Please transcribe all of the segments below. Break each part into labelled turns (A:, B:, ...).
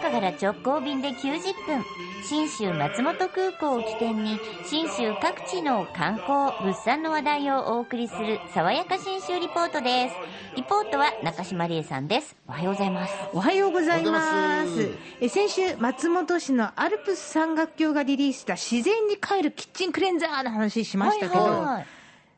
A: 岡から直行便で90分、新州松本空港を起点に、新州各地の観光、物産の話題をお送りする、爽やか新州リポートです。リポートは中島理恵さんです。おはようございます。
B: おはようございます。え先週、松本市のアルプス山岳橋がリリースした自然に帰るキッチンクレンザーの話しましたけど、
A: はいはい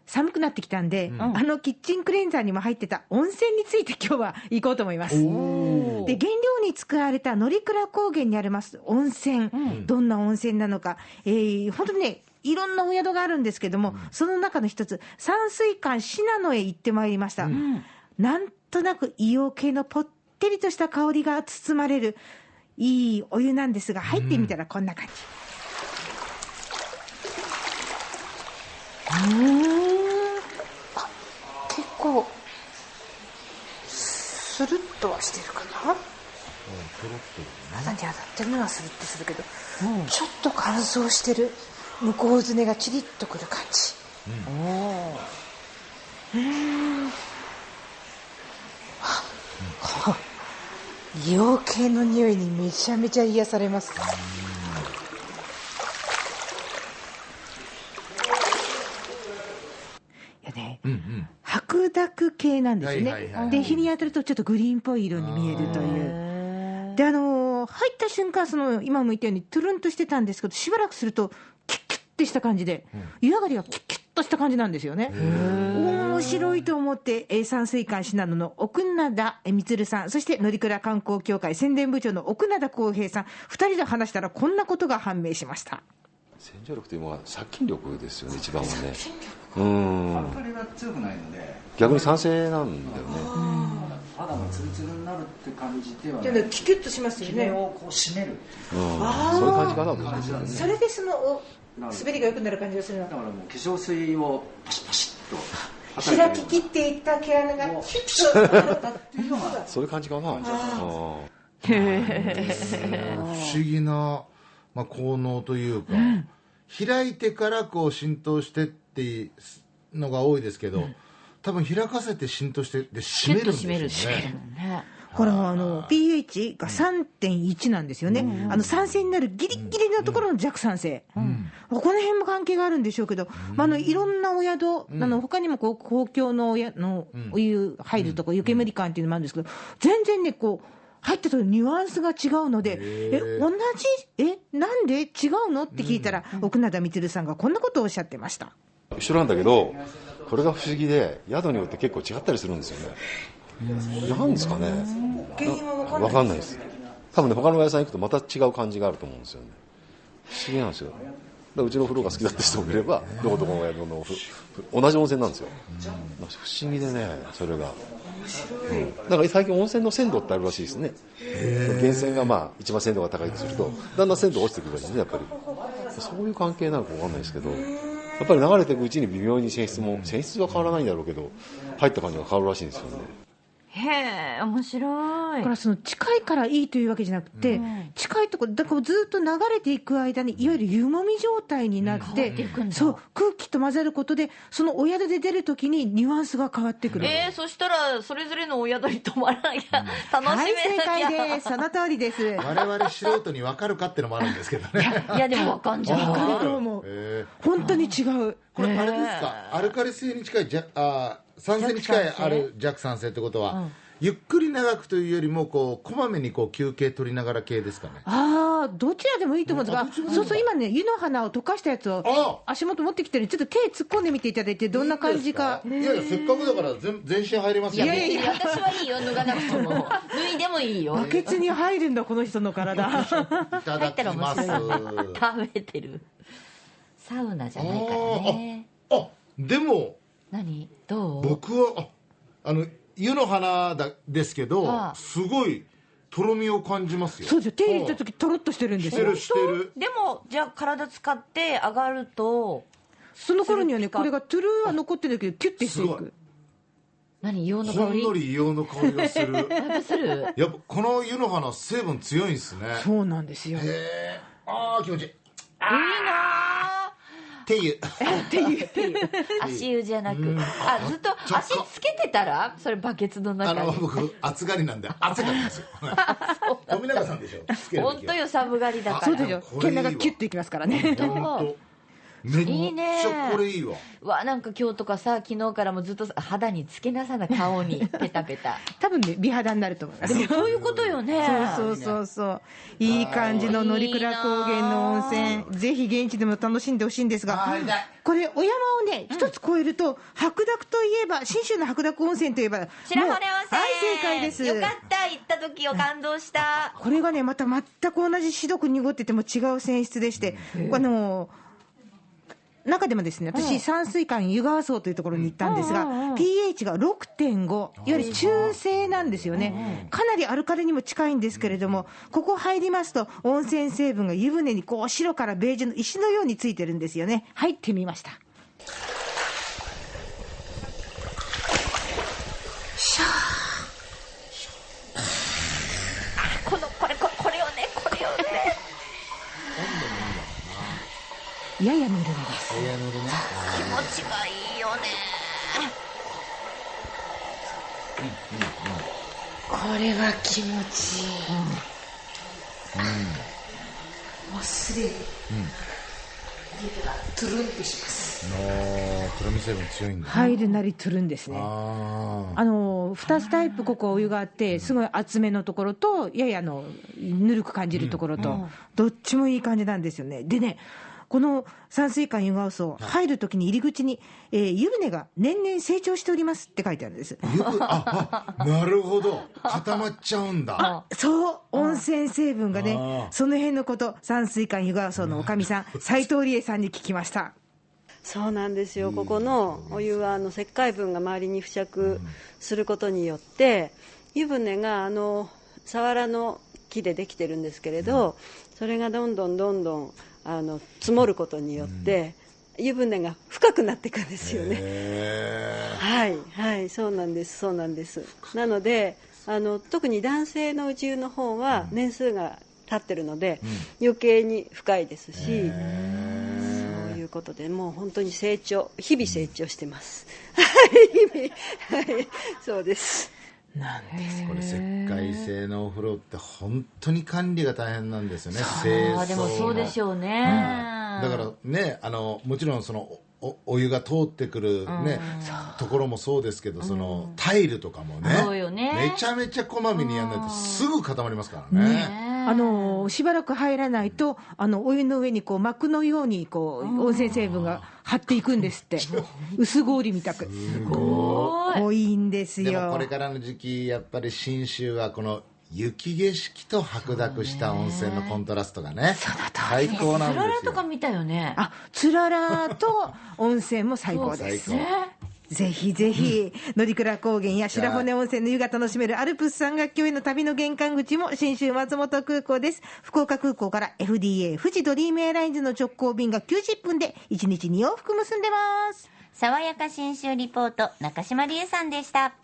B: 寒くなってきたんで、あのキッチンクレンザーにも入ってた温泉について今日は行こうと思います。で、原料に使われた乗鞍高原にあります温泉、どんな温泉なのか、えー本当にね、いろんなお宿があるんですけども、その中の一つ、山水館信濃へ行ってまいりました。なんとなく硫黄系のぽってりとした香りが包まれる、いいお湯なんですが、入ってみたらこんな感じ。うーんあ結構スルッとはしてるかな？肌に当たってるのはスルッとするけど、ちょっと乾燥してる向こうずねがチリッとくる感じ。うん。あ硫黄系の匂いにめちゃめちゃ癒されます。いやね、白濁系なんですよね、
C: はいはいはい。
B: で日に当たるとちょっとグリーンっぽい色に見えるという。であのー入った瞬間その今も言ったようにトゥルンとしてたんですけどしばらくするとキュッキュッてした感じで、湯上がりがキュッキュッとした感じなんですよね。面白いと思ってえー山水館信濃の奥灘充さん。そして乗鞍観光協会宣伝部長の奥灘浩平さん。2人で話したらこんなことが判明しました。
D: 洗浄力というのは殺菌力ですよね一番はね。うん
E: 強くないので。
D: 逆に酸性なんだよね。
E: 肌がツルツルになるって感じでは
B: キ
E: ない。
B: ュッとします
E: キメをこう締める。
D: うん。そういう感じかなと思うん
B: それでそのお滑りが良くなる感じがするの。
E: だからもう化粧水をパシッパシッと
B: 開ききっていった毛穴がキュッと
E: っていうのが。
D: そういう感じかな。うん
C: 不思議な、まあ、効能というか、開いてからこう浸透してっていうのが多いですけど、多分開かせて浸透してで締めるんですよね。
B: これはあの pH が3.1なんですよね、あの酸性になるギリギリのところの弱酸性、この辺も関係があるんでしょうけど、まあ、あのいろんなお宿、あの他にもこう公共のおやのお湯入るとこ、湯煙館っていうのもあるんですけど、全然ね、こう。入った時ニュアンスが違うので、え、同じ、え、なんで？違うの？って聞いたら、奥灘充さんがこんなことをおっしゃってました。
D: 一緒なんだけどこれが不思議で宿によって結構違ったりするんですよね。なんですかね。
B: 原因は分かんない。
D: わかんないです。多分ね他のお屋さん行くとまた違う感じがあると思うんですよね。不思議なんですよ。だからうちの風呂が好きだって人もいればどこどこのお宿のふ同じ温泉なんですよ、まあ不思議でねそれが、うん、だから最近温泉の鮮度ってあるらしいですね。源泉がまあ一番鮮度が高いとするとだんだん鮮度が落ちてくるらしいですねやっぱり。そういう関係なのかわかんないですけど。やっぱり流れていくうちに微妙に性質も性質は変わらないんだろうけど入った感じが変わるらしいんですよね。
A: へえ、面白い
B: だか。らその近いからいいというわけじゃなくて、近いところ、だからずっと流れていく間に、いわゆる湯もみ状態になって、そう空気と混ざることで、そのお宿で出るときにニュアンスが変わってくる。
A: えー、そしたら、それぞれのお宿に泊まらなきゃ、楽
B: はい、
A: しめ
B: 正
A: なきゃ。
B: 解です。その通りです。
C: 我々素人に分かるかってのもあるんですけどね。
A: いや、でもわかんじゃ
B: わか
A: ん。
B: ると思う。
C: え
B: 本当に違う。
C: これあれですか、アルカリ性に近いじゃあ酸性に近いある弱酸性ってことは、ゆっくり長くというよりもこうこまめにこう休憩取りながら系ですかね
B: ああ、どちらでもいいと思うんですが、そうそう、今ね、湯の花を溶かしたやつを
C: あ
B: 足元持ってきてるんでちょっと手突っ込んでみていただいて、どんな感じか。
C: いやいやせっかくだから全全身入りますよ
A: いやいやいや、私はいいよ、脱がなくても。脱いでもいいよ。
B: バケツに入るんだ、この人の体。
C: いただきます
A: 食べてる。サウナじゃないからね。
C: あでも
A: 何？どう？
C: 僕はああの湯の花だですけど、
A: はあ。
C: すごいとろみを感じますよ。
B: そうですよ、手入れた時とろっとしてるんですよ。
C: してる。してる。
A: でも、じゃあ体使って上がると、
B: その頃にはね、これがトゥルーは残ってるけど、キュッてしてい
C: すごい。
B: く。
A: 何？硫黄の香り？
C: ほんのり硫黄の香りがする。
A: やっぱする。
C: やっぱこの湯の花成分強いんですね。
B: そうなんですよ。
C: へえああ気持ちいい。
A: いいな
B: っていう。っていう。
A: 足湯じゃなく、
C: うん。
A: あずっと足つけてたら？それバケツの
C: あ
A: 中に。
C: の僕暑がりなんで暑かったんですよ。富永さんでしょ。
A: 本当よ寒がりだから。
B: そうですよ
C: これいいわ。
B: 毛がキュッといきますからね。
C: 本当めっ
A: いいね。
C: ちゃこれいいわ。
A: わなんか今日とかさ昨日からもずっと肌につけなさな顔にペタペタ。
B: 多分ね美肌になると思います。
A: でもそういうことよね。
B: そうそうそうそう。いい感じの乗鞍高原の温泉。ぜひ現地でも楽しんでほしいんですが。これお山をね一つ越えると白濁といえば信州の白濁温泉といえばもう
A: 白骨温泉。
B: はい正解です。
A: よかった行った時を感動した。
B: これがねまた全く同じ白く濁ってても違う泉質でしてあの中でもですね私山水館湯川荘というところに行ったんですが、pH が6.5いわゆる中性なんですよね。かなりアルカリにも近いんですけれどもここ入りますと温泉成分が湯船にこう白からベージュの石のようについてるんですよね。入ってみました。
A: このこれここれよねこれよね
B: ややぬるめです
C: エアノルね
A: 気持ちがいいよね
F: これは気持ちいい、もうすでに、指がトゥルンとします
C: のとろみ成分強いん。だ
B: 入るなりトゥルンですね
C: あ
B: あの2つタイプここお湯があってすごい厚めのところとややのぬるく感じるところと、どっちもいい感じなん。ですよねでねこの山水館湯川荘入るときに入り口に、えー湯船が年々成長しておりますって書いてあるんです。
C: あ湯船ああなるほど。固まっちゃうんだ。
B: そう。温泉成分がねその辺のこと山水館湯川荘のおかみさん斉藤理恵さんに聞きました。
G: そうなんですよ、ここのお湯はあの石灰分が周りに付着することによって、湯船があのサワラの木でできてるんですけれど、それがどんどんどんどんあの積もることによって、湯船が深くなっていくんですよね。
C: へ
G: はい、はい、そうなんです、そうなんです。なので、あの特に男性の宇宙の方は年数が経ってるので、余計に深いですし、そういうことで、もう本当に成長、日々成長してます。はい、日々、はい、そうです。
C: えこれ石灰製のお風呂って本当に管理が大変なんですよね。清掃
A: でもそうでしょうね、
C: だからねあのもちろんそのおお湯が通ってくる、ねところもそうですけどそのタイルとかもね
A: そうよね。
C: めちゃめちゃこまめにやらないとすぐ固まりますからね
B: あのしばらく入らないとあのお湯の上にこう膜のようにこう温泉成分が張っていくんですって。薄氷みたく。濃いんです
C: でもこ
B: よ
C: れからの時期やっぱり信州はこの雪景色と白濁した温泉のコントラストがね最高なん
A: つらら
C: ですよ
A: とか見たよね。
B: あつららと温泉も最高です。
C: 最高
B: ぜひぜひ、乗鞍高原や白骨温泉の湯が楽しめるアルプス山岳橋への旅の玄関口も新州松本空港です。福岡空港から FDA 富士ドリームエアラインズの直行便が90分で1日2往復結んでます。
A: 爽やか新州リポート中島理恵さんでした